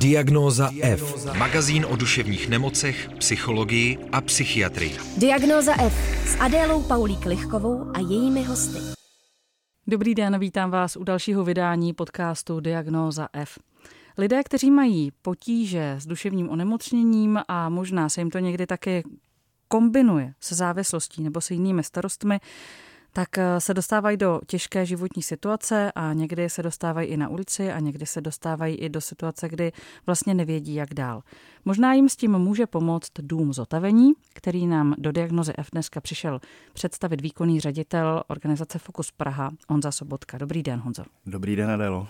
Diagnóza F. Magazín o duševních nemocech, psychologii a psychiatrii. Diagnóza F s Adélou Paulík Lichkovou a jejími hosty. Dobrý den, vítám vás u dalšího vydání podcastu Diagnóza F. Lidé, kteří mají potíže s duševním onemocněním a možná se jim to někdy také kombinuje se závislostí nebo se jinými starostmi, tak eh, se dostávají do těžké životní situace a někdy se dostávají i na ulici a někdy se dostávají i do situace, kdy vlastně nevědí, jak dál. Možná jim s tím může pomoct dům zotavení, který nám do diagnozy F dneska přišel představit výkonný ředitel organizace Fokus Praha, Honza Sobotka. Dobrý den, Honzo. Dobrý den, Adelo.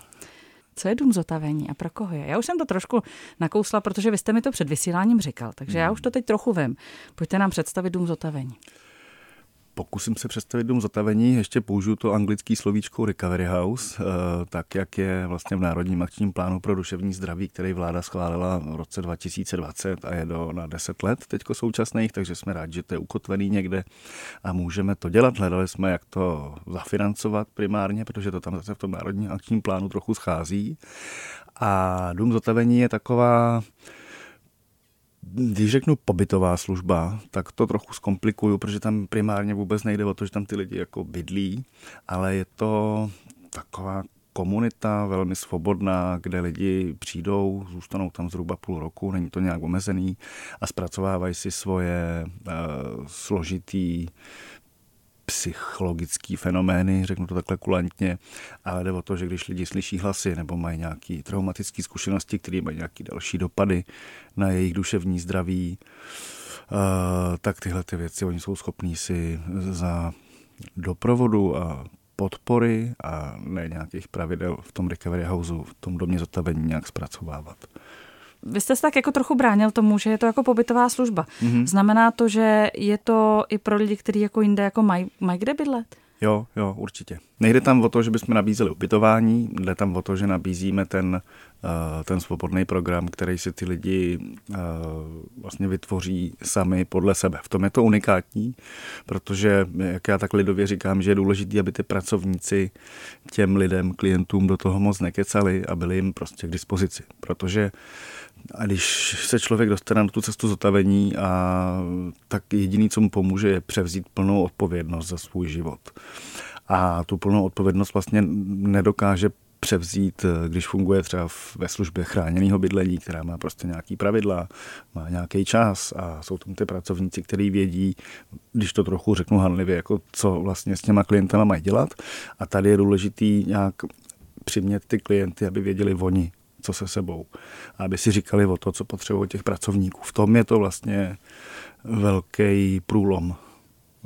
Co je dům zotavení a pro koho je? Já už jsem to trošku nakousla, protože vy jste mi to před vysíláním říkal, takže já hmm. už to teď trochu vím. Pojďte nám představit dům zotavení pokusím se představit dům zotavení, ještě použiju to anglický slovíčko Recovery House, eh, tak jak je vlastně v Národním akčním plánu pro duševní zdraví, který vláda schválila v roce 2020 a je do, na 10 let teďko současných, takže jsme rádi, že to je ukotvený někde a můžeme to dělat. Hledali jsme, jak to zafinancovat primárně, protože to tam zase v tom Národním akčním plánu trochu schází. A dům zotavení je taková když řeknu pobytová služba, tak to trochu zkomplikuju, protože tam primárně vůbec nejde o to, že tam ty lidi jako bydlí, ale je to taková komunita velmi svobodná, kde lidi přijdou, zůstanou tam zhruba půl roku, není to nějak omezený a zpracovávají si svoje uh, složitý psychologické fenomény, řeknu to takhle kulantně, ale jde o to, že když lidi slyší hlasy nebo mají nějaké traumatické zkušenosti, které mají nějaké další dopady na jejich duševní zdraví, eh, tak tyhle ty věci oni jsou schopní si za doprovodu a podpory a ne nějakých pravidel v tom recovery houseu, v tom domě zotavení nějak zpracovávat. Vy jste se tak jako trochu bránil tomu, že je to jako pobytová služba. Mm-hmm. Znamená to, že je to i pro lidi, kteří jako jinde jako mají, mají kde bydlet? Jo, jo, určitě. Nejde tam o to, že bychom nabízeli ubytování, jde tam o to, že nabízíme ten, ten svobodný program, který si ty lidi eh, vlastně vytvoří sami podle sebe. V tom je to unikátní, protože, jak já tak lidově říkám, že je důležité, aby ty pracovníci těm lidem, klientům do toho moc nekecali a byli jim prostě k dispozici. Protože a když se člověk dostane na tu cestu zotavení, a, tak jediný, co mu pomůže, je převzít plnou odpovědnost za svůj život. A tu plnou odpovědnost vlastně nedokáže převzít, když funguje třeba ve službě chráněného bydlení, která má prostě nějaký pravidla, má nějaký čas a jsou tam ty pracovníci, kteří vědí, když to trochu řeknu hanlivě, jako co vlastně s těma klientama mají dělat. A tady je důležitý nějak přimět ty klienty, aby věděli oni, co se sebou. A aby si říkali o to, co potřebují těch pracovníků. V tom je to vlastně velký průlom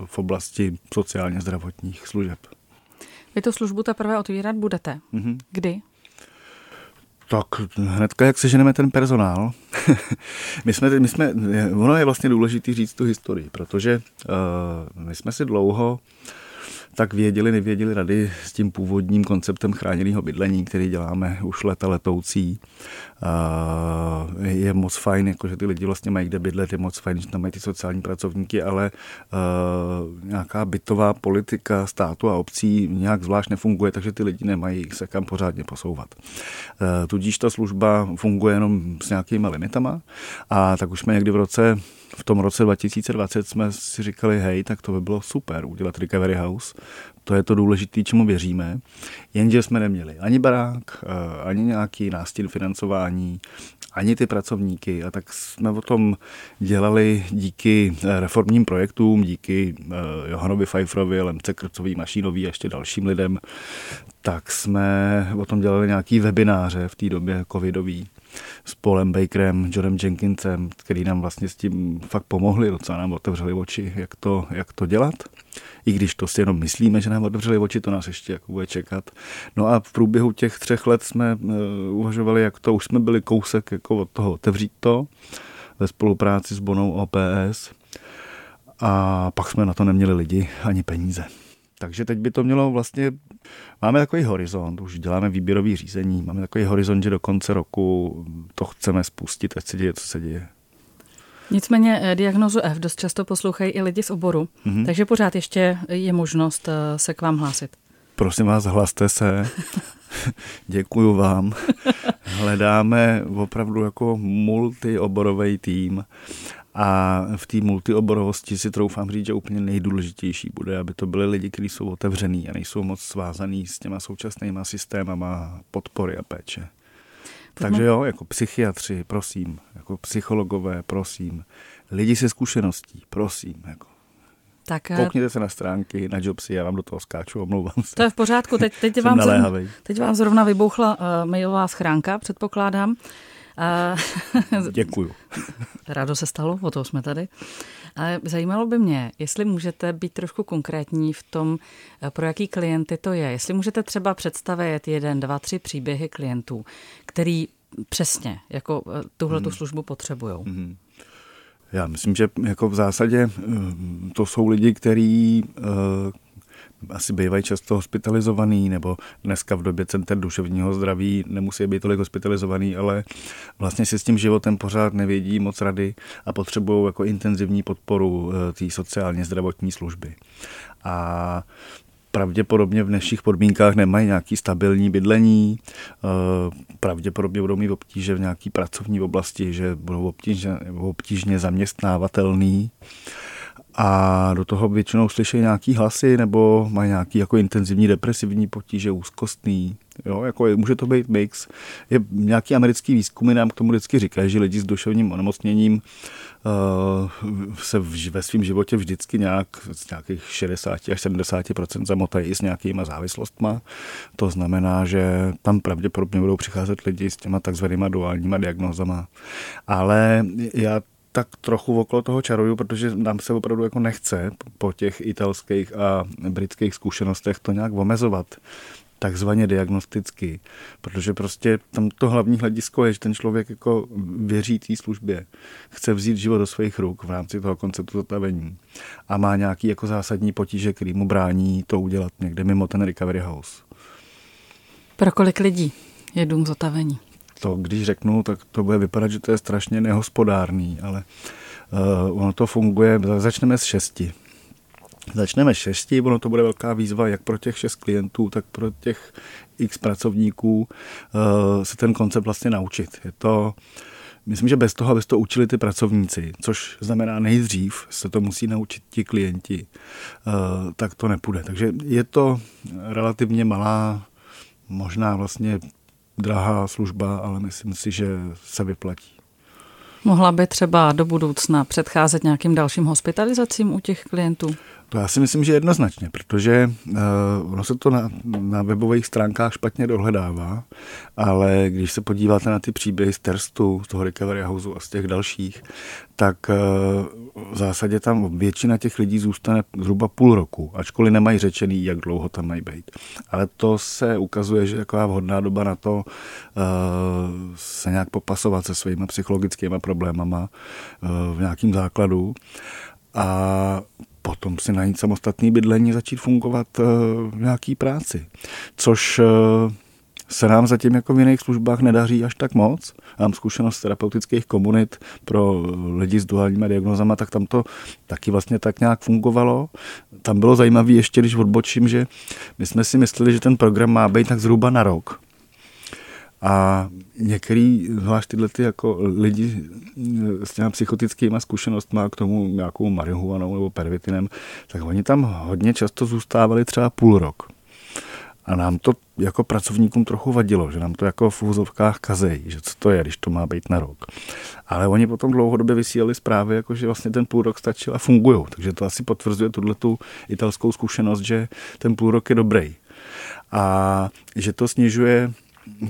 v oblasti sociálně zdravotních služeb. Vy tu službu teprve otvírat budete. Mm-hmm. Kdy? Tak hnedka, jak seženeme ten personál. my jsme, my jsme, ono je vlastně důležité říct tu historii, protože uh, my jsme si dlouho uh, tak věděli, nevěděli rady s tím původním konceptem chráněného bydlení, který děláme už leta letoucí. Je moc fajn, jako že ty lidi vlastně mají kde bydlet, je moc fajn, že tam mají ty sociální pracovníky, ale nějaká bytová politika státu a obcí nějak zvlášť nefunguje, takže ty lidi nemají se kam pořádně posouvat. Tudíž ta služba funguje jenom s nějakýma limitama a tak už jsme někdy v roce v tom roce 2020 jsme si říkali, hej, tak to by bylo super udělat Recovery House. To je to důležité, čemu věříme. Jenže jsme neměli ani barák, eh, ani nějaký nástin financování, ani ty pracovníky. A tak jsme o tom dělali díky eh, reformním projektům, díky eh, Johanovi Pfeifferovi, Lemce Krcový, Mašínový a ještě dalším lidem. Tak jsme o tom dělali nějaký webináře v té době covidový s Paulem Bakerem, Johnem Jenkinsem, který nám vlastně s tím fakt pomohli, docela nám otevřeli oči, jak to, jak to dělat. I když to si jenom myslíme, že nám otevřeli oči, to nás ještě jako bude čekat. No a v průběhu těch třech let jsme uh, uvažovali, jak to, už jsme byli kousek jako od toho otevřít to ve spolupráci s Bonou OPS a pak jsme na to neměli lidi ani peníze. Takže teď by to mělo vlastně, máme takový horizont, už děláme výběrový řízení, máme takový horizont, že do konce roku to chceme spustit, ať se děje, co se děje. Nicméně eh, diagnozu F dost často poslouchají i lidi z oboru, mm-hmm. takže pořád ještě je možnost eh, se k vám hlásit. Prosím vás, hlaste se. děkuju vám. Hledáme opravdu jako multioborový tým a v té multioborovosti si troufám říct, že úplně nejdůležitější bude, aby to byly lidi, kteří jsou otevřený a nejsou moc svázaný s těma současnýma systémama podpory a péče. Takže jo, jako psychiatři, prosím, jako psychologové, prosím, lidi se zkušeností, prosím, jako tak, eh, Koukněte se na stránky, na Jobsy, já vám do toho skáču, omlouvám se. To je v pořádku, teď, teď, vám, zrovna, teď vám zrovna vybouchla uh, mailová schránka, předpokládám. Uh, Děkuju. Rádo se stalo, o toho jsme tady. Ale zajímalo by mě, jestli můžete být trošku konkrétní v tom, pro jaký klienty to je. Jestli můžete třeba představit jeden, dva, tři příběhy klientů, který přesně jako tuhle hmm. službu potřebují. Hmm. Já myslím, že jako v zásadě eh, to jsou lidi, kteří eh, asi bývají často hospitalizovaný, nebo dneska v době center duševního zdraví nemusí být tolik hospitalizovaný, ale vlastně si s tím životem pořád nevědí moc rady a potřebují jako intenzivní podporu eh, té sociálně zdravotní služby. A pravděpodobně v dnešních podmínkách nemají nějaký stabilní bydlení, eh, pravděpodobně budou mít obtíže v nějaký pracovní oblasti, že budou obtížně, obtížně zaměstnávatelný a do toho většinou slyší nějaký hlasy nebo mají nějaký jako intenzivní depresivní potíže, úzkostný. Jo, jako je, může to být mix. Je nějaký americký výzkumy nám k tomu vždycky říkají, že lidi s duševním onemocněním uh, se v, ve svém životě vždycky nějak z nějakých 60 až 70 zamotají i s nějakýma závislostma. To znamená, že tam pravděpodobně budou přicházet lidi s těma takzvanýma duálníma diagnózama. Ale já tak trochu okolo toho čaruju, protože nám se opravdu jako nechce po těch italských a britských zkušenostech to nějak omezovat takzvaně diagnosticky, protože prostě tam to hlavní hledisko je, že ten člověk jako věří té službě, chce vzít život do svých ruk v rámci toho konceptu zatavení a má nějaký jako zásadní potíže, který mu brání to udělat někde mimo ten recovery house. Pro kolik lidí je dům zatavení? To, když řeknu, tak to bude vypadat, že to je strašně nehospodárný, ale uh, ono to funguje, začneme s šesti. Začneme s šesti, ono to bude velká výzva jak pro těch šest klientů, tak pro těch x pracovníků uh, se ten koncept vlastně naučit. Je to, myslím, že bez toho, aby to učili ty pracovníci, což znamená nejdřív se to musí naučit ti klienti, uh, tak to nepůjde. Takže je to relativně malá možná vlastně drahá služba, ale myslím si, že se vyplatí. Mohla by třeba do budoucna předcházet nějakým dalším hospitalizacím u těch klientů? To já si myslím, že jednoznačně, protože uh, ono se to na, na webových stránkách špatně dohledává, ale když se podíváte na ty příběhy z Terstu, z toho Recovery Houseu a z těch dalších, tak uh, v zásadě tam většina těch lidí zůstane zhruba půl roku, ačkoliv nemají řečený, jak dlouho tam mají být. Ale to se ukazuje, že je taková vhodná doba na to uh, se nějak popasovat se svými psychologickými problémama uh, v nějakým základu. A potom si najít samostatný bydlení, začít fungovat eh, v nějaký práci. Což eh, se nám zatím jako v jiných službách nedaří až tak moc. Mám zkušenost terapeutických komunit pro lidi s duálníma diagnozama, tak tam to taky vlastně tak nějak fungovalo. Tam bylo zajímavé ještě, když odbočím, že my jsme si mysleli, že ten program má být tak zhruba na rok. A některý, zvlášť tyhle ty jako lidi s těmi psychotickými zkušenostmi k tomu nějakou marihuanou nebo pervitinem, tak oni tam hodně často zůstávali třeba půl rok. A nám to jako pracovníkům trochu vadilo, že nám to jako v úzovkách kazejí, že co to je, když to má být na rok. Ale oni potom dlouhodobě vysílali zprávy, jako že vlastně ten půl rok stačil a fungují. Takže to asi potvrzuje tuhle tu italskou zkušenost, že ten půl rok je dobrý. A že to snižuje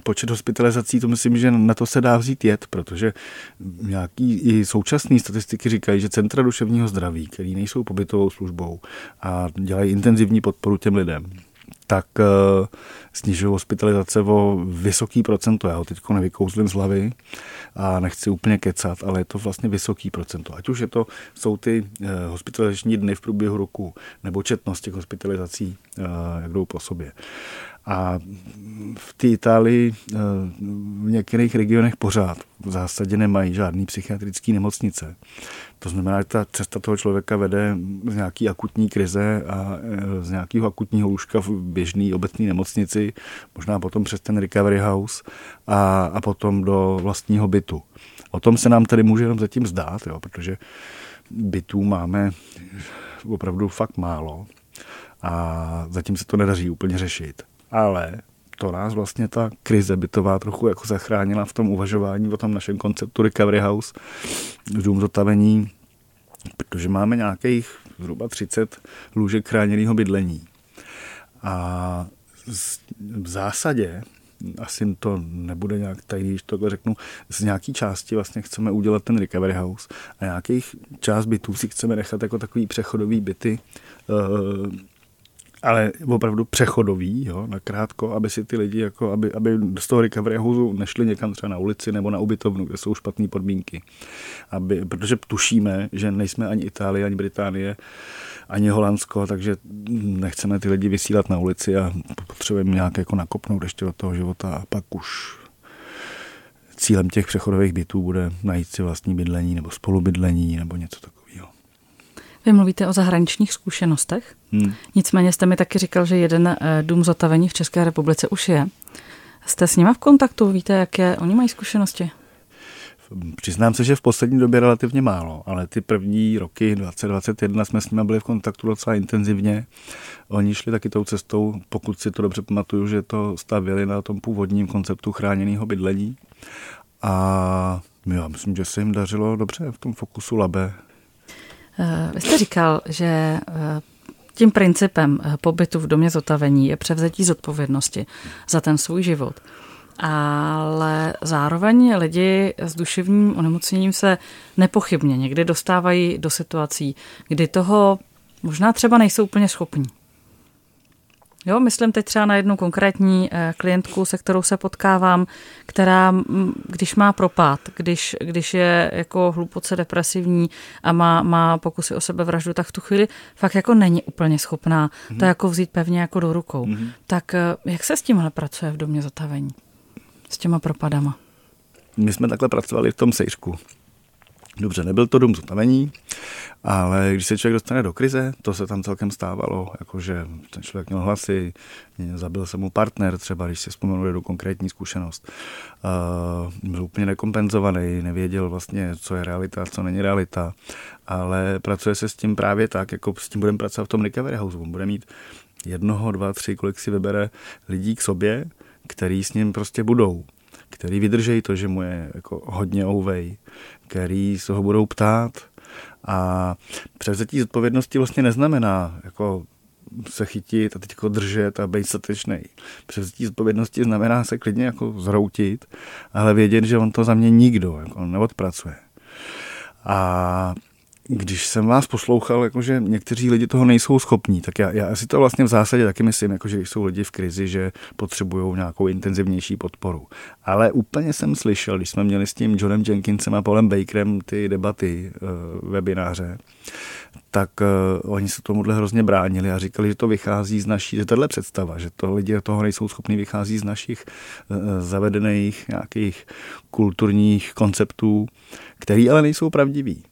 počet hospitalizací, to myslím, že na to se dá vzít jet, protože nějaký i současné statistiky říkají, že centra duševního zdraví, které nejsou pobytovou službou a dělají intenzivní podporu těm lidem, tak uh, snižují hospitalizace o vysoký procento. Já ho teď nevykouzlím z hlavy a nechci úplně kecat, ale je to vlastně vysoký procento. Ať už je to, jsou ty uh, hospitalizační dny v průběhu roku, nebo četnost těch hospitalizací, uh, jak jdou po sobě. A v té Itálii v některých regionech pořád v zásadě nemají žádný psychiatrický nemocnice. To znamená, že ta cesta toho člověka vede z nějaký akutní krize a e, z nějakého akutního lůžka v běžné obecné nemocnici, možná potom přes ten recovery house a, a potom do vlastního bytu. O tom se nám tady může jenom zatím zdát, jo, protože bytů máme opravdu fakt málo a zatím se to nedaří úplně řešit. Ale to nás vlastně ta krize bytová trochu jako zachránila v tom uvažování o tom našem konceptu Recovery House, dům zotavení, protože máme nějakých zhruba 30 lůžek chráněného bydlení. A v zásadě asi to nebude nějak tajný, když tohle řeknu, z nějaký části vlastně chceme udělat ten recovery house a nějakých část bytů si chceme nechat jako takový přechodový byty, eh, ale opravdu přechodový, jo, na krátko, aby si ty lidi, jako, aby, aby z toho recovery houseu nešli někam třeba na ulici nebo na ubytovnu, kde jsou špatné podmínky. Aby, protože tušíme, že nejsme ani Itálie, ani Británie, ani Holandsko, takže nechceme ty lidi vysílat na ulici a potřebujeme nějak jako nakopnout ještě do toho života a pak už cílem těch přechodových bytů bude najít si vlastní bydlení nebo spolubydlení nebo něco takového. Vy mluvíte o zahraničních zkušenostech, hmm. nicméně jste mi taky říkal, že jeden eh, dům zotavení v České republice už je. Jste s nimi v kontaktu? Víte, jaké oni mají zkušenosti? Přiznám se, že v poslední době relativně málo, ale ty první roky 2021 jsme s nimi byli v kontaktu docela intenzivně. Oni šli taky tou cestou, pokud si to dobře pamatuju, že to stavili na tom původním konceptu chráněného bydlení. A já myslím, že se jim dařilo dobře v tom fokusu labe. Vy jste říkal, že eh, tím principem eh, pobytu v domě zotavení je převzetí zodpovědnosti za ten svůj život ale zároveň lidi s duševním onemocněním se nepochybně někdy dostávají do situací, kdy toho možná třeba nejsou úplně schopní. Jo, myslím teď třeba na jednu konkrétní eh, klientku, se kterou se potkávám, která, když má propad, když, když je jako hluboce depresivní a má, má pokusy o sebevraždu, tak v tu chvíli fakt jako není úplně schopná mm-hmm. to mhm. jako vzít pevně jako do rukou. Mm-hmm. Tak eh, jak se s tímhle pracuje v domě zotavení? s těma propadama? My jsme takhle pracovali v tom sejřku. Dobře, nebyl to dům zotavení, ale když se člověk dostane do krize, to se tam celkem stávalo, jakože ten člověk měl hlasy, zabil se mu partner, třeba když si vzpomenu jednu konkrétní zkušenost. Uh, byl úplně nekompenzovaný, nevěděl vlastně, co je realita, co není realita, ale pracuje se s tím právě tak, jako s tím budeme pracovat v tom recovery house. On bude mít jednoho, dva, tři, kolik si vybere lidí k sobě, který s ním prostě budou, který vydržejí to, že mu je jako hodně ouvej, který se ho budou ptát a převzetí zodpovědnosti vlastně neznamená jako se chytit a teď držet a být statečný. Převzetí zodpovědnosti znamená se klidně jako zroutit, ale vědět, že on to za mě nikdo jako neodpracuje. A když jsem vás poslouchal, jakože někteří lidi toho nejsou schopní, tak já, já si to vlastně v zásadě taky myslím, jakože jsou lidi v krizi, že potřebují nějakou intenzivnější podporu. Ale úplně jsem slyšel, když jsme měli s tím Johnem Jenkinsem a Paulem Bakerem ty debaty, uh, webináře, tak uh, oni se tomuhle hrozně bránili a říkali, že to vychází z naší, že tahle představa, že to lidi toho nejsou schopni, vychází z našich uh, zavedených nějakých kulturních konceptů, které ale nejsou pravdivý.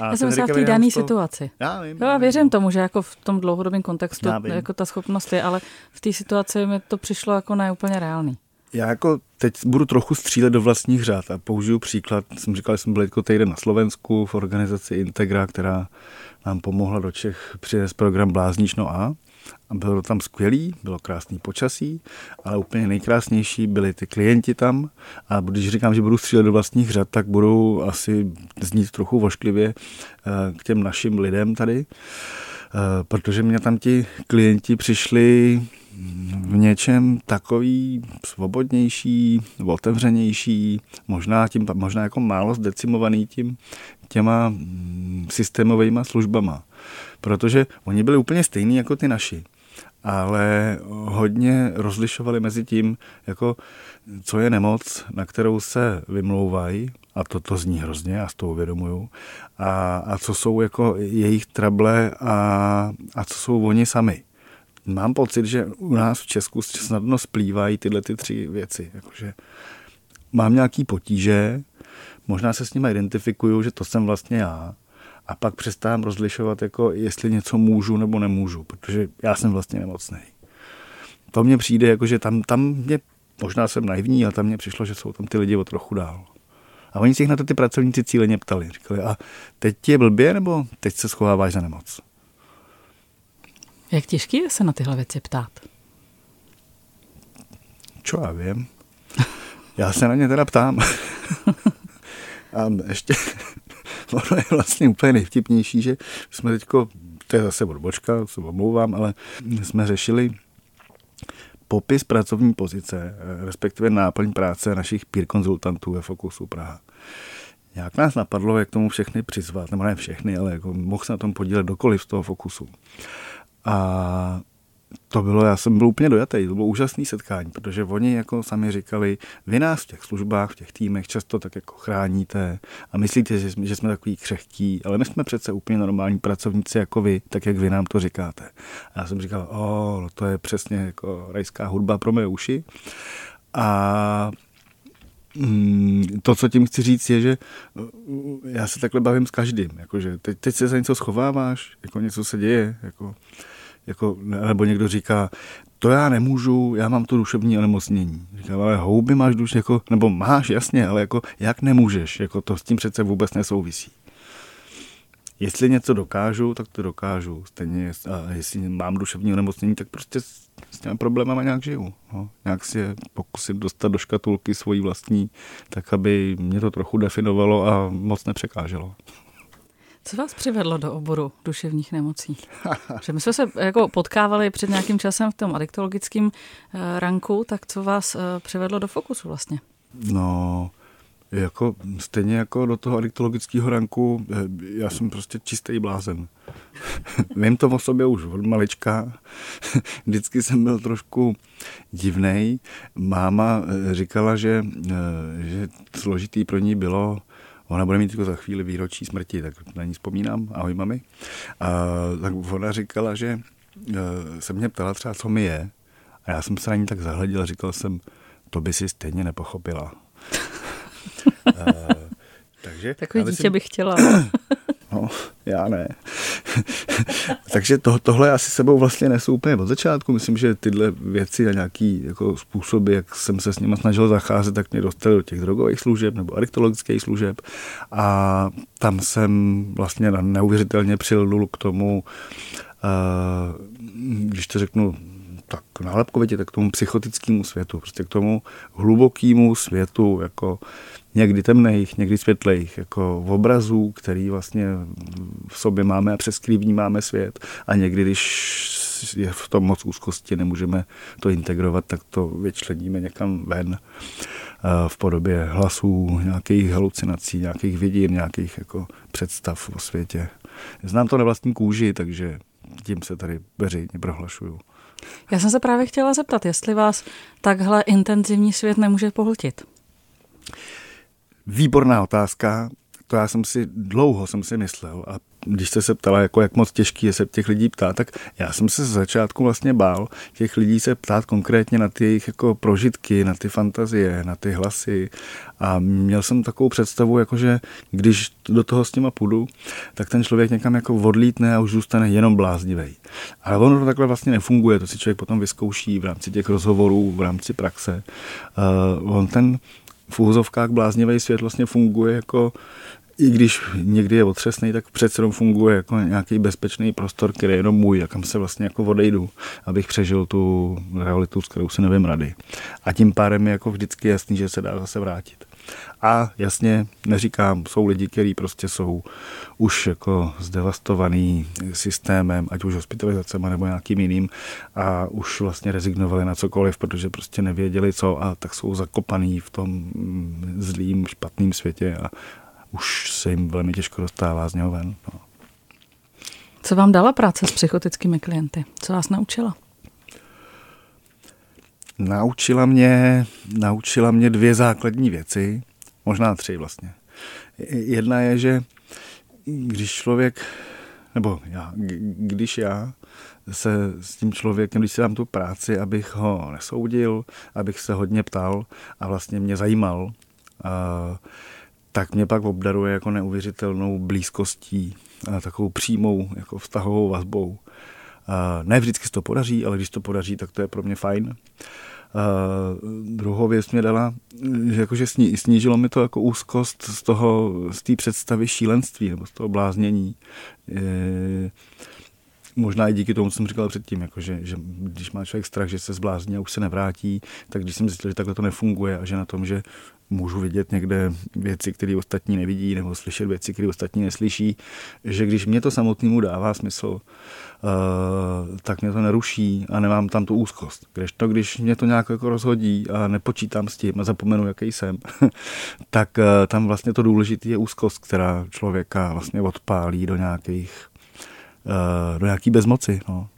A já jsem v té dané situaci. Já vím. Já věřím tomu, že jako v tom dlouhodobém kontextu jako ta schopnost je, ale v té situaci mi to přišlo jako neúplně reálný. Já jako teď budu trochu střílet do vlastních řád a použiju příklad. Jsem říkal, že jsem byl jako týden na Slovensku v organizaci Integra, která nám pomohla do Čech přinést program Bláznično A. A bylo tam skvělý, bylo krásný počasí, ale úplně nejkrásnější byli ty klienti tam. A když říkám, že budu střílet do vlastních řad, tak budu asi znít trochu vošklivě eh, k těm našim lidem tady, eh, protože mě tam ti klienti přišli v něčem takový svobodnější, otevřenější, možná, tím, možná jako málo zdecimovaný tím, těma mm, systémovými službama. Protože oni byli úplně stejní jako ty naši ale hodně rozlišovali mezi tím, jako co je nemoc, na kterou se vymlouvají, a to, to zní hrozně, já s to uvědomuju, a, a co jsou jako jejich trable a, a co jsou oni sami. Mám pocit, že u nás v Česku snadno splývají tyhle ty tři věci. Jakože mám nějaký potíže, možná se s nimi identifikuju, že to jsem vlastně já, a pak přestávám rozlišovat, jako jestli něco můžu nebo nemůžu, protože já jsem vlastně nemocný. To mně přijde, jako, že tam, tam mě, možná jsem naivní, ale tam mně přišlo, že jsou tam ty lidi o trochu dál. A oni si jich na to ty pracovníci cíleně ptali. Říkali, a teď ti je blbě, nebo teď se schováváš za nemoc? Jak těžký je se na tyhle věci ptát? Čo já vím. Já se na ně teda ptám. A ještě, ono je vlastně úplně nejvtipnější, že jsme teďko, to je zase odbočka, se omlouvám, ale jsme řešili popis pracovní pozice, respektive náplň práce našich peer konzultantů ve Fokusu Praha. Jak nás napadlo, jak tomu všechny přizvat, nebo ne všechny, ale jako mohl se na tom podílet dokoliv z toho Fokusu. A to bylo, já jsem byl úplně dojatý, to bylo úžasné setkání, protože oni jako sami říkali, vy nás v těch službách, v těch týmech často tak jako chráníte a myslíte, že jsme, že jsme takový křehký, ale my jsme přece úplně normální pracovníci jako vy, tak jak vy nám to říkáte. A já jsem říkal, o, no to je přesně jako rajská hudba pro mé uši. A mm, to, co tím chci říct, je, že já se takhle bavím s každým. Jakože teď, teď se za něco schováváš, jako něco se děje. Jako, jako, nebo někdo říká, to já nemůžu, já mám to duševní onemocnění. Říkám, ale houby máš duš, jako, nebo máš, jasně, ale jako, jak nemůžeš, jako to s tím přece vůbec nesouvisí. Jestli něco dokážu, tak to dokážu. Stejně, a jestli mám duševní onemocnění, tak prostě s těmi problémama nějak žiju. No. Nějak si je pokusit dostat do škatulky svojí vlastní, tak aby mě to trochu definovalo a moc nepřekáželo. Co vás přivedlo do oboru duševních nemocí? Že my jsme se jako potkávali před nějakým časem v tom adiktologickém eh, ranku, tak co vás eh, přivedlo do fokusu vlastně? No, jako, stejně jako do toho adiktologického ranku, eh, já jsem prostě čistý blázen. Vím to o sobě už od malička. Vždycky jsem byl trošku divnej. Máma říkala, že, že složitý pro ní bylo Ona bude mít za chvíli výročí smrti, tak na ní vzpomínám. Ahoj, mami. A, tak ona říkala, že e, se mě ptala třeba, co mi je. A já jsem se na ní tak zahledil a říkal jsem, to by si stejně nepochopila. a, takže, Takový dítě bych chtěla. No, já ne. Takže to, tohle asi sebou vlastně nesu úplně od začátku. Myslím, že tyhle věci a nějaký jako způsoby, jak jsem se s nimi snažil zacházet, tak mě dostali do těch drogových služeb nebo adiktologických služeb. A tam jsem vlastně neuvěřitelně přilnul k tomu, uh, když to řeknu tak nálepkovitě, tak k tomu psychotickému světu, prostě k tomu hlubokému světu, jako někdy temných, někdy světlejch, jako v obrazů, který vlastně v sobě máme a přes který vnímáme svět a někdy, když je v tom moc úzkosti, nemůžeme to integrovat, tak to vyčleníme někam ven eh, v podobě hlasů, nějakých halucinací, nějakých vidin, nějakých jako představ o světě. Znám to na vlastní kůži, takže tím se tady veřejně prohlašuju. Já jsem se právě chtěla zeptat, jestli vás takhle intenzivní svět nemůže pohltit. Výborná otázka. To já jsem si dlouho jsem si myslel a když jste se ptala, jako jak moc těžký je se těch lidí ptát, tak já jsem se z začátku vlastně bál těch lidí se ptát konkrétně na ty jejich jako prožitky, na ty fantazie, na ty hlasy a měl jsem takovou představu, jako že když do toho s těma půjdu, tak ten člověk někam jako odlítne a už zůstane jenom bláznivý. Ale ono to takhle vlastně nefunguje, to si člověk potom vyzkouší v rámci těch rozhovorů, v rámci praxe. Uh, on ten v úzovkách bláznivý svět vlastně funguje jako i když někdy je otřesný, tak přece jenom funguje jako nějaký bezpečný prostor, který je jenom můj a kam se vlastně jako odejdu, abych přežil tu realitu, s kterou se nevím rady. A tím pádem je jako vždycky jasný, že se dá zase vrátit. A jasně, neříkám, jsou lidi, kteří prostě jsou už jako zdevastovaný systémem, ať už hospitalizacemi nebo nějakým jiným a už vlastně rezignovali na cokoliv, protože prostě nevěděli co a tak jsou zakopaný v tom zlým, špatným světě a už se jim velmi těžko dostává z něho ven. No. Co vám dala práce s psychotickými klienty? Co vás naučila? Naučila mě, naučila mě dvě základní věci, možná tři vlastně. Jedna je, že když člověk, nebo já, když já se s tím člověkem, když si dám tu práci, abych ho nesoudil, abych se hodně ptal a vlastně mě zajímal, tak mě pak obdaruje jako neuvěřitelnou blízkostí a takovou přímou jako vztahovou vazbou. Ne vždycky se to podaří, ale když to podaří, tak to je pro mě fajn. Uh, druhou věc mě dala, že jakože sní, snížilo mi to jako úzkost z toho, z té představy šílenství nebo z toho bláznění. E, možná i díky tomu, co jsem říkal předtím, jako že, že když má člověk strach, že se zblázní a už se nevrátí, tak když jsem zjistil, že takhle to nefunguje a že na tom, že můžu vidět někde věci, které ostatní nevidí, nebo slyšet věci, které ostatní neslyší, že když mě to samotnému dává smysl, uh, tak mě to neruší a nemám tam tu úzkost. Když to, když mě to nějak jako rozhodí a nepočítám s tím a zapomenu, jaký jsem, tak uh, tam vlastně to důležité je úzkost, která člověka vlastně odpálí do nějakých uh, do nějaký bezmoci. No.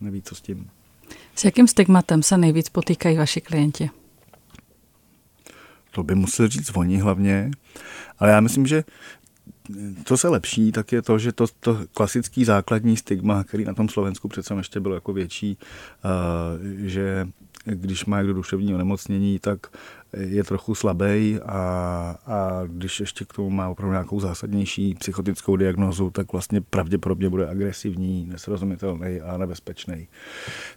Neví, co s tím. S jakým stigmatem se nejvíc potýkají vaši klienti? To by musel říct oni hlavně, ale já myslím, že co se lepší, tak je to, že to, to klasický základní stigma, který na tom Slovensku přece ještě bylo jako větší, uh, že když má někdo duševní onemocnění, tak je trochu slabý a, a když ještě k tomu má opravdu nějakou zásadnější psychotickou diagnozu, tak vlastně pravděpodobně bude agresivní, nesrozumitelný a nebezpečný.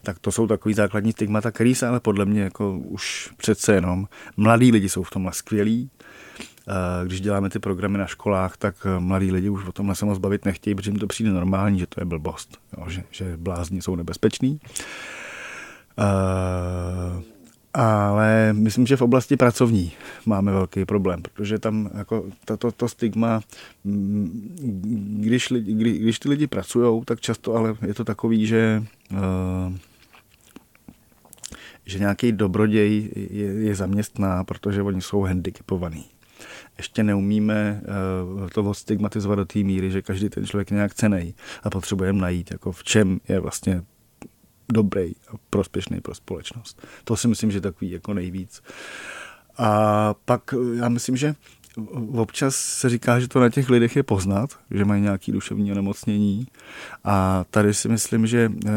Tak to jsou takový základní stigmata, který se ale podle mě jako už přece jenom mladí lidi jsou v tomhle skvělí, když děláme ty programy na školách, tak mladí lidi už o tomhle se moc bavit nechtějí, protože jim to přijde normální, že to je blbost, jo, že, že blázni jsou nebezpeční. Uh, ale myslím, že v oblasti pracovní máme velký problém, protože tam jako to, to, stigma, mm, když, lidi, kdy, když ty lidi pracují, tak často ale je to takový, že uh, že nějaký dobroděj je, je zaměstná, protože oni jsou handicapovaní. Ještě neumíme uh, to stigmatizovat do té míry, že každý ten člověk nějak cený a potřebujeme najít, jako v čem je vlastně dobrý a prospěšný pro společnost. To si myslím, že takový jako nejvíc. A pak já myslím, že občas se říká, že to na těch lidech je poznat, že mají nějaké duševní onemocnění. A tady si myslím, že eh,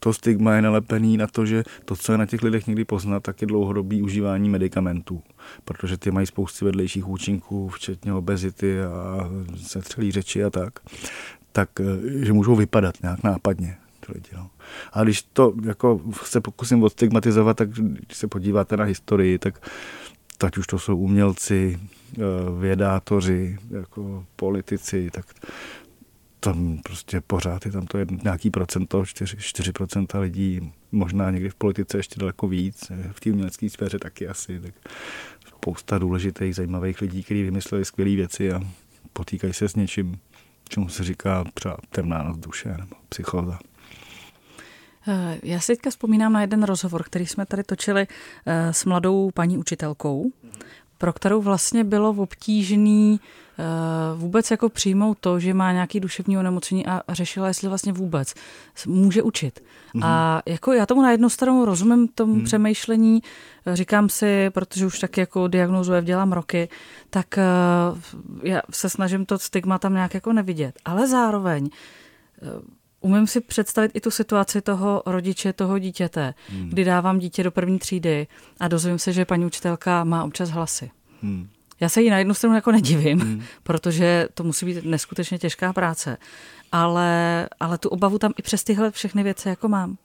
to stigma je nalepený na to, že to, co je na těch lidech někdy poznat, tak je dlouhodobý užívání medicamentů, protože ty mají spousty vedlejších účinků, včetně obezity a setřelý řeči a tak, tak eh, že můžou vypadat nějak nápadně ty lidi. No. A když to jako se pokusím odstigmatizovat, tak když se podíváte na historii, tak tak už to jsou umělci, eh, vědátoři, jako politici, tak tam prostě pořád je tam to nějaký procento, 4, 4% lidí, možná někdy v politice ještě daleko víc, v té umělecké sféře taky asi, tak spousta důležitých, zajímavých lidí, kteří vymysleli skvělé věci a potýkají se s něčím, čemu se říká třeba temná noc duše nebo psychoza. Eh, já si teďka vzpomínám na jeden rozhovor, který jsme tady točili eh, s mladou paní učitelkou, pro kterou vlastně bylo obtížný eh, vůbec jako přijmout to, že má nějaký duševní onemocnění a řešila, jestli vlastně vůbec může učit. Mm-hmm. A jako já tomu na jednu stranu rozumím tomu mm. přemýšlení, říkám si, protože už taky jako diagnozuje, dělám roky, tak já se snažím to stigma tam nějak jako nevidět. Ale zároveň Umím si představit i tu situaci toho rodiče, toho dítěte, hmm. kdy dávám dítě do první třídy a dozvím se, že paní učitelka má občas hlasy. Hmm. Já se jí na jednu stranu jako nedivím, hmm. protože to musí být neskutečně těžká práce. Ale, ale tu obavu tam i přes tyhle všechny věci jako mám.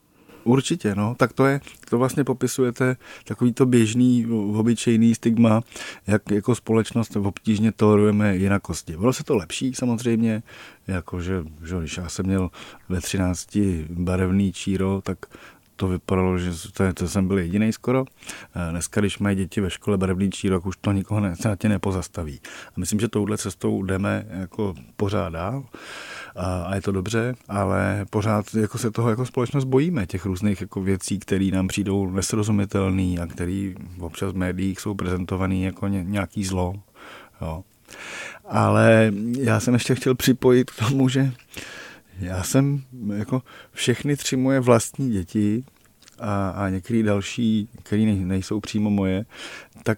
Určitě, no, tak to je, to vlastně popisujete takový to běžný, obyčejný stigma, jak jako společnost obtížně tolerujeme jinakosti. Ono se to lepší samozřejmě, jakože, že, když já jsem měl ve 13 barevný číro, tak to vypadalo, že to, to jsem byl jediný skoro. Dneska, když mají děti ve škole barevný čírok, už to nikoho ne, tě nepozastaví. A myslím, že touhle cestou jdeme jako pořád dál a, a je to dobře, ale pořád jako se toho jako společnost bojíme, těch různých jako věcí, které nám přijdou nesrozumitelné a které občas v médiích jsou prezentované jako ně, nějaký zlo. Jo. Ale já jsem ještě chtěl připojit k tomu, že já jsem jako všechny tři moje vlastní děti a, a některé další, které nejsou přímo moje, tak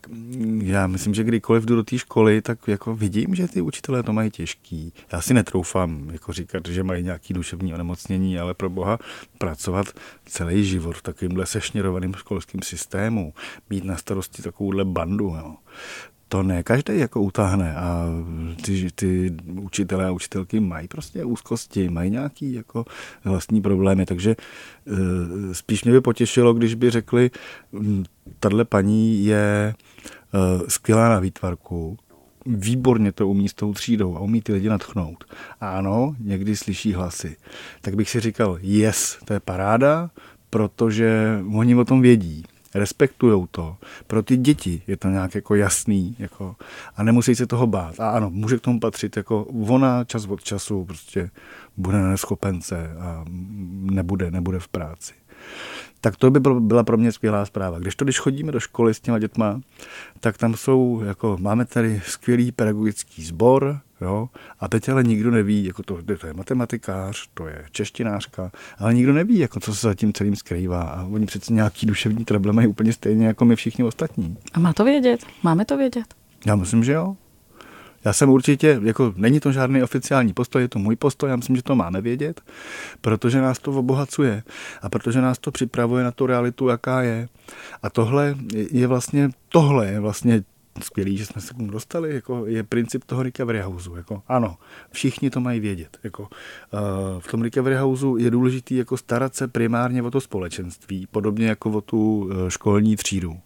já myslím, že kdykoliv jdu do té školy, tak jako vidím, že ty učitelé to mají těžký. Já si netroufám jako říkat, že mají nějaký duševní onemocnění, ale pro boha pracovat celý život v takovémhle sešněrovaném školském systému, mít na starosti takovouhle bandu, jo to ne každý jako utáhne a ty, ty učitelé a učitelky mají prostě úzkosti, mají nějaký jako vlastní problémy, takže eh, spíš mě by potěšilo, když by řekli, tahle paní je eh, skvělá na výtvarku, výborně to umí s tou třídou a umí ty lidi natchnout. A ano, někdy slyší hlasy. Tak bych si říkal, yes, to je paráda, protože oni o tom vědí respektují to. Pro ty děti je to nějak jako jasný jako, a nemusí se toho bát. A ano, může k tomu patřit, jako ona čas od času prostě bude na neschopence a nebude, nebude v práci. Tak to by byla pro mě skvělá zpráva. Když to, když chodíme do školy s těma dětma, tak tam jsou, jako máme tady skvělý pedagogický sbor, Jo? A teď ale nikdo neví, jako to, to je matematikář, to je češtinářka, ale nikdo neví, jako co se za tím celým skrývá. A oni přece nějaký duševní trable mají úplně stejně jako my všichni ostatní. A má to vědět? Máme to vědět? Já myslím, že jo. Já jsem určitě, jako není to žádný oficiální postoj, je to můj postoj, já myslím, že to máme vědět, protože nás to obohacuje a protože nás to připravuje na tu realitu, jaká je. A tohle je vlastně, tohle je vlastně skvělý, že jsme se k tomu dostali, jako je princip toho recovery houseu. Jako, ano, všichni to mají vědět. Jako, uh, v tom recovery houseu je důležité jako starat se primárně o to společenství, podobně jako o tu uh, školní třídu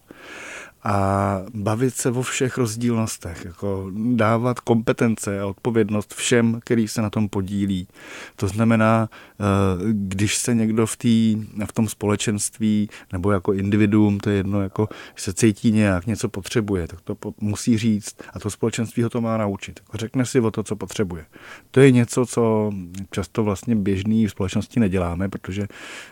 a bavit se o všech rozdílnostech, jako dávat kompetence a odpovědnost všem, který se na tom podílí. To znamená, eh, když se někdo v, tý, v tom společenství nebo jako individuum, to je jedno, jako se cítí nějak, něco potřebuje, tak to musí říct a to společenství ho to má naučit. Jako řekne si o to, co potřebuje. To je něco, co často vlastně běžný v společnosti neděláme, protože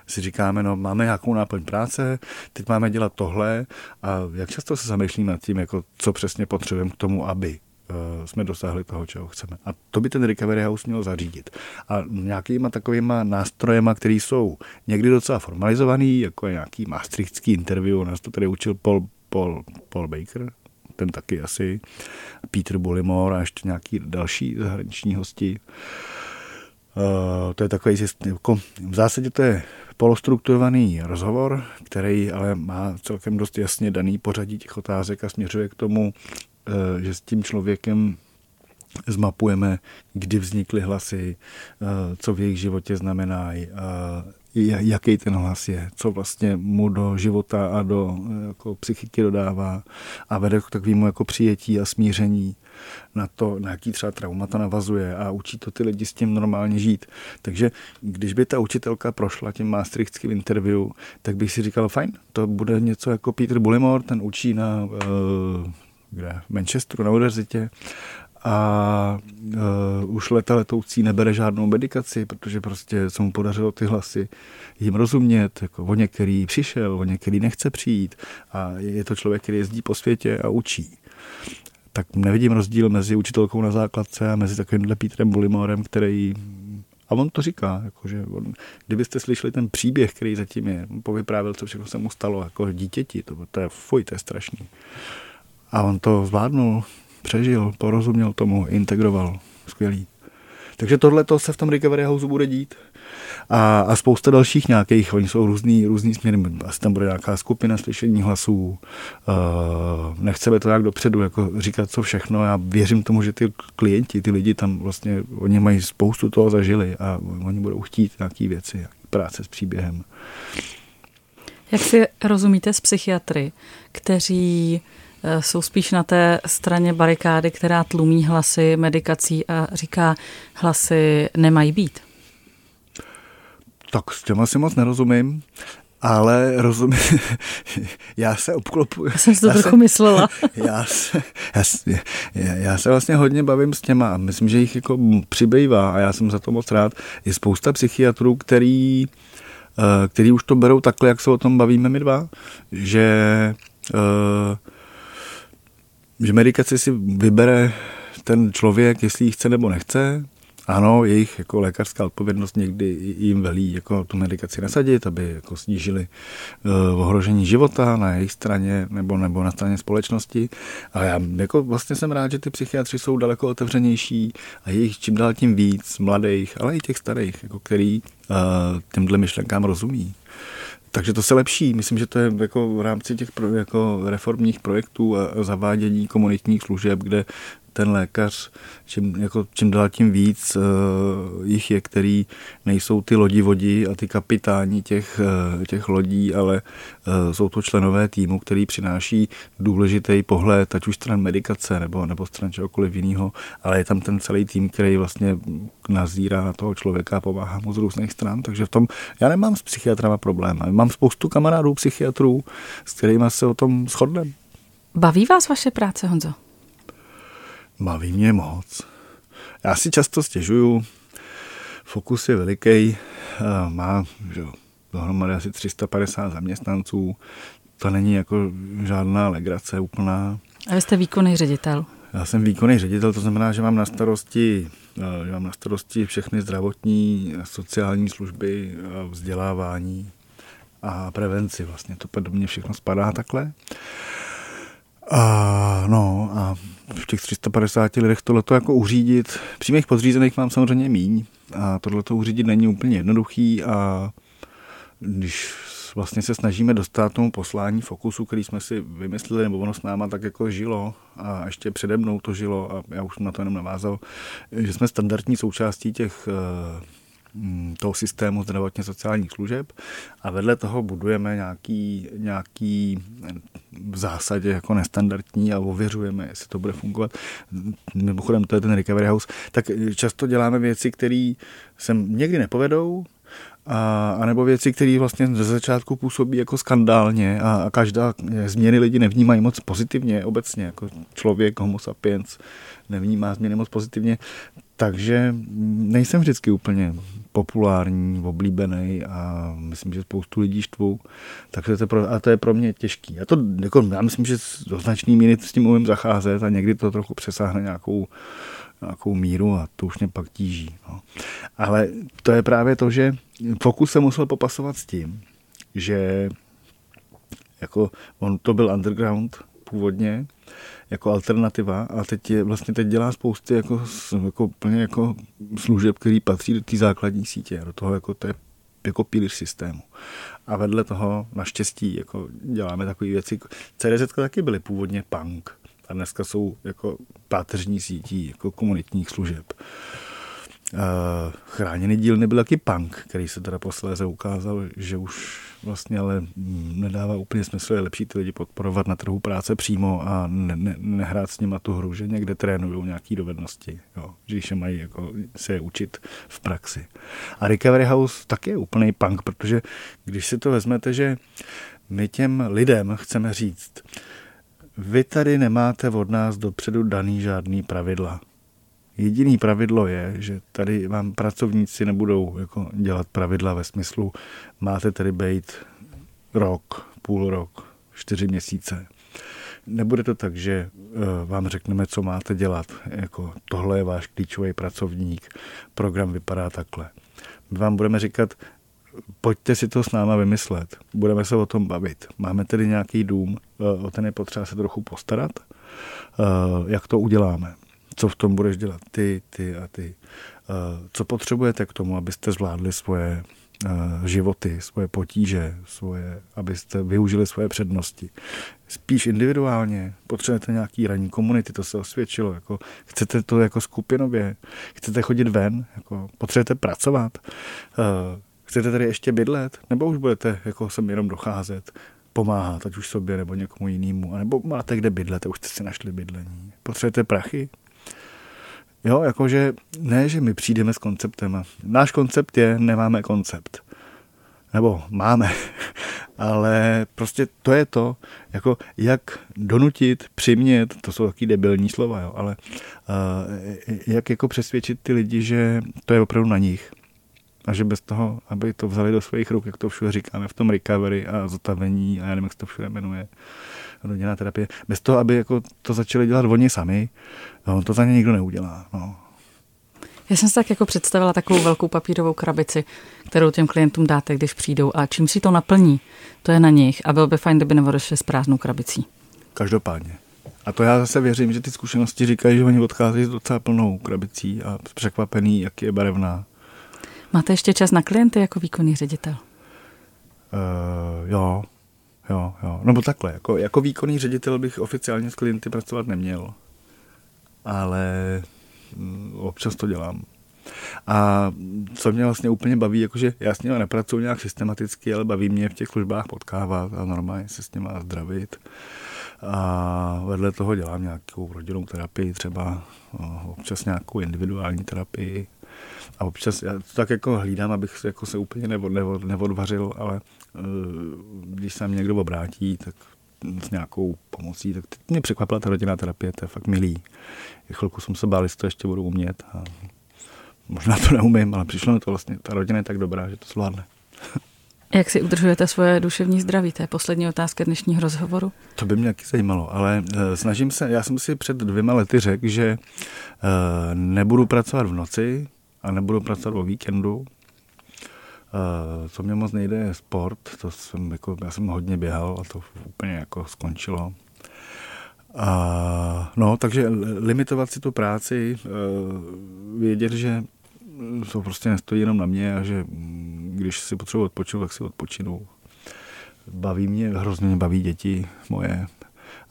si říkáme, no máme nějakou náplň práce, teď máme dělat tohle a jak často často se zamýšlím nad tím, jako co přesně potřebujeme k tomu, aby uh, jsme dosáhli toho, čeho chceme. A to by ten Recovery House měl zařídit. A nějakýma takovýma nástrojema, které jsou někdy docela formalizovaný, jako nějaký maastrichtský interview, nás to tady učil Paul, Paul, Paul Baker, ten taky asi, Peter Bullimore a ještě nějaký další zahraniční hosti. Uh, to je takový, jako, v zásadě to je polostrukturovaný rozhovor, který ale má celkem dost jasně daný pořadí těch otázek a směřuje k tomu, eh, že s tím člověkem zmapujeme, kdy vznikly hlasy, eh, co v jejich životě znamenají, jaký ten hlas je, co vlastně mu do života a do jako psychiky dodává? A vede k takovému jako přijetí a smíření na to, na jaký třeba trauma to navazuje a učí to ty lidi s tím normálně žít. Takže když by ta učitelka prošla tím maastrichtským interview, tak bych si říkal, fajn, to bude něco jako Peter Bullimore, ten učí na uh, kde, Manchesteru na univerzitě a uh, už leta letoucí nebere žádnou medikaci, protože prostě se mu podařilo ty hlasy jim rozumět, jako o některý přišel, o některý nechce přijít. A je to člověk, který jezdí po světě a učí. Tak nevidím rozdíl mezi učitelkou na základce a mezi takovýmhle Petrem Bulimorem, který a on to říká, jakože on, kdybyste slyšeli ten příběh, který zatím je, on povyprávěl, co všechno se mu stalo jako dítěti, to, to je fuj, to je strašný. A on to zvládnul, přežil, porozuměl tomu, integroval, skvělý. Takže tohle to se v tom Recovery House bude dít. A, a spousta dalších nějakých, oni jsou různý, různý směry, asi tam bude nějaká skupina slyšení hlasů, uh, nechceme to nějak dopředu jako říkat co všechno, já věřím tomu, že ty klienti, ty lidi tam vlastně, oni mají spoustu toho zažili a oni budou chtít nějaké věci, práce s příběhem. Jak si rozumíte s psychiatry, kteří eh, jsou spíš na té straně barikády, která tlumí hlasy medikací a říká, hlasy nemají být? Tak s těma si moc nerozumím, ale rozumím, já se obklopuji. Já jsem si to trochu se, myslela. já, se, já, já, já se vlastně hodně bavím s těma, myslím, že jich jako přibývá a já jsem za to moc rád. Je spousta psychiatrů, který, eh, který už to berou takhle, jak se o tom bavíme my dva, že, eh, že medikaci si vybere ten člověk, jestli ji chce nebo nechce, ano, jejich jako lékařská odpovědnost někdy jim velí jako tu medikaci nasadit, aby jako snížili uh, ohrožení života na jejich straně nebo, nebo na straně společnosti. A já jako vlastně jsem rád, že ty psychiatři jsou daleko otevřenější a jejich čím dál tím víc mladých, ale i těch starých, jako který uh, těmhle myšlenkám rozumí. Takže to se lepší. Myslím, že to je jako v rámci těch pro, jako reformních projektů a zavádění komunitních služeb, kde ten lékař, čím, jako, čím dál tím víc uh, jich je, který nejsou ty lodivodi a ty kapitáni těch, uh, těch lodí, ale uh, jsou to členové týmu, který přináší důležitý pohled, ať už stran medikace nebo, nebo stran čehokoliv jiného, ale je tam ten celý tým, který vlastně nazírá na toho člověka a pomáhá mu z různých stran, takže v tom já nemám s psychiatrama problém. Mám spoustu kamarádů psychiatrů, s kterými se o tom shodneme. Baví vás vaše práce, Honzo? Baví mě moc. Já si často stěžuju, Fokus je veliký, má že, dohromady asi 350 zaměstnanců, to není jako žádná legrace úplná. A vy jste výkonný ředitel? Já jsem výkonný ředitel, to znamená, že mám na starosti, že mám na starosti všechny zdravotní, sociální služby, vzdělávání a prevenci. Vlastně to do mě všechno spadá takhle. A, no a v těch 350 lidech tohleto jako uřídit. Přímých podřízených mám samozřejmě míň a tohleto uřídit není úplně jednoduchý a když vlastně se snažíme dostat tomu poslání fokusu, který jsme si vymysleli, nebo ono s náma tak jako žilo a ještě přede mnou to žilo a já už jsem na to jenom navázal, že jsme standardní součástí těch eh, toho systému zdravotně sociálních služeb a vedle toho budujeme nějaký, nějaký v zásadě jako nestandardní a ověřujeme, jestli to bude fungovat. Mimochodem, to je ten recovery house. Tak často děláme věci, které se někdy nepovedou, a, a nebo věci, které vlastně ze začátku působí jako skandálně a, a každá změny lidi nevnímají moc pozitivně obecně, jako člověk, homo sapiens nevnímá změny moc pozitivně, takže nejsem vždycky úplně populární, oblíbený a myslím, že spoustu lidí štvu, takže to je pro, a to je pro mě těžký. Já, to, jako, já myslím, že do značný míry s tím umím zacházet a někdy to trochu přesáhne nějakou, nějakou míru a to už mě pak tíží. No. Ale to je právě to, že Fokus se musel popasovat s tím, že jako on to byl underground původně, jako alternativa a teď je, vlastně teď dělá spousty jako, jako plně jako služeb, který patří do té základní sítě, do toho jako je jako pilíř systému. A vedle toho naštěstí jako děláme takové věci. CDZ taky byly původně punk a dneska jsou jako páteřní sítí jako komunitních služeb. Eh, chráněný díl nebyl taky punk, který se teda posléze ukázal, že už vlastně ale nedává úplně smysl, je lepší ty lidi podporovat na trhu práce přímo a ne, ne, nehrát s nima tu hru, že někde trénují nějaké dovednosti, jo, že je mají jako, se je učit v praxi. A Recovery House taky je úplný punk, protože když si to vezmete, že my těm lidem chceme říct, vy tady nemáte od nás dopředu daný žádný pravidla Jediný pravidlo je, že tady vám pracovníci nebudou jako dělat pravidla ve smyslu, máte tady být rok, půl rok, čtyři měsíce. Nebude to tak, že eh, vám řekneme, co máte dělat. Jako tohle je váš klíčový pracovník, program vypadá takhle. My vám budeme říkat, pojďte si to s náma vymyslet, budeme se o tom bavit. Máme tedy nějaký dům, eh, o ten je potřeba se trochu postarat, eh, jak to uděláme co v tom budeš dělat ty, ty a ty. Eh, co potřebujete k tomu, abyste zvládli svoje eh, životy, svoje potíže, svoje, abyste využili svoje přednosti. Spíš individuálně, potřebujete nějaký ranní komunity, to se osvědčilo, jako chcete to jako skupinově, chcete chodit ven, jako potřebujete pracovat, eh, chcete tady ještě bydlet, nebo už budete jako sem jenom docházet, pomáhat, ať už sobě nebo někomu jinému, nebo máte kde bydlet už jste si našli bydlení. Potřebujete prachy, Jo, jakože ne, že my přijdeme s konceptem. Náš koncept je, nemáme koncept. Nebo máme, ale prostě to je to, jako jak donutit, přimět, to jsou taky debilní slova, jo, ale uh, jak jako přesvědčit ty lidi, že to je opravdu na nich. A že bez toho, aby to vzali do svých ruk, jak to všude říkáme v tom recovery a zotavení, a já nevím, jak se to všude jmenuje, rodinná terapie, bez toho, aby jako to začali dělat oni sami, no, to za ně nikdo neudělá. No. Já jsem si tak jako představila takovou velkou papírovou krabici, kterou těm klientům dáte, když přijdou a čím si to naplní, to je na nich a bylo by fajn, kdyby neodešli s prázdnou krabicí. Každopádně. A to já zase věřím, že ty zkušenosti říkají, že oni odcházejí s docela plnou krabicí a překvapený, jak je barevná. Máte ještě čas na klienty jako výkonný ředitel? Uh, jo, jo, jo. No bo takhle, jako, jako výkonný ředitel bych oficiálně s klienty pracovat neměl. Ale mm, občas to dělám. A co mě vlastně úplně baví, jakože já s nimi nepracuji nějak systematicky, ale baví mě v těch službách potkávat a normálně se s nimi zdravit. A vedle toho dělám nějakou rodinnou terapii, třeba občas nějakou individuální terapii. A občas já to tak jako hlídám, abych se, jako se úplně nevod, nevod, nevodvařil, ale když se mě někdo obrátí, tak s nějakou pomocí, tak mě překvapila ta rodinná terapie, to je fakt milý. Chvilku jsem se bál, jestli to ještě budu umět a možná to neumím, ale přišlo mi to vlastně, ta rodina je tak dobrá, že to zvládne. Jak si udržujete svoje duševní zdraví? To je poslední otázka dnešního rozhovoru. To by mě taky zajímalo, ale uh, snažím se, já jsem si před dvěma lety řekl, že uh, nebudu pracovat v noci a nebudu pracovat o víkendu. Uh, co mě moc nejde je sport, to jsem jako, já jsem hodně běhal a to úplně jako skončilo. A, no, takže limitovat si tu práci, uh, vědět, že to prostě nestojí jenom na mě a že když si potřebuji odpočinout, tak si odpočinu. Baví mě, hrozně mě baví děti moje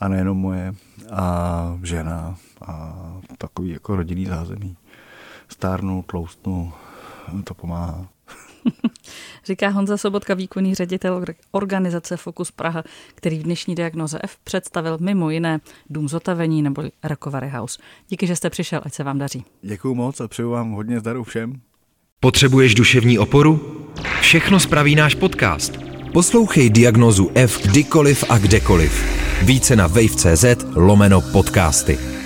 a nejenom moje a žena a takový jako rodinný zázemí. Stárnu, tloustnu, to pomáhá. Říká Honza Sobotka, výkonný ředitel organizace Focus Praha, který v dnešní diagnoze F představil mimo jiné Dům zotavení nebo Recovery House. Díky, že jste přišel, ať se vám daří. Děkuji moc a přeju vám hodně zdaru všem. Potřebuješ duševní oporu? Všechno spraví náš podcast. Poslouchej diagnozu F kdykoliv a kdekoliv. Více na wave.cz lomeno podcasty.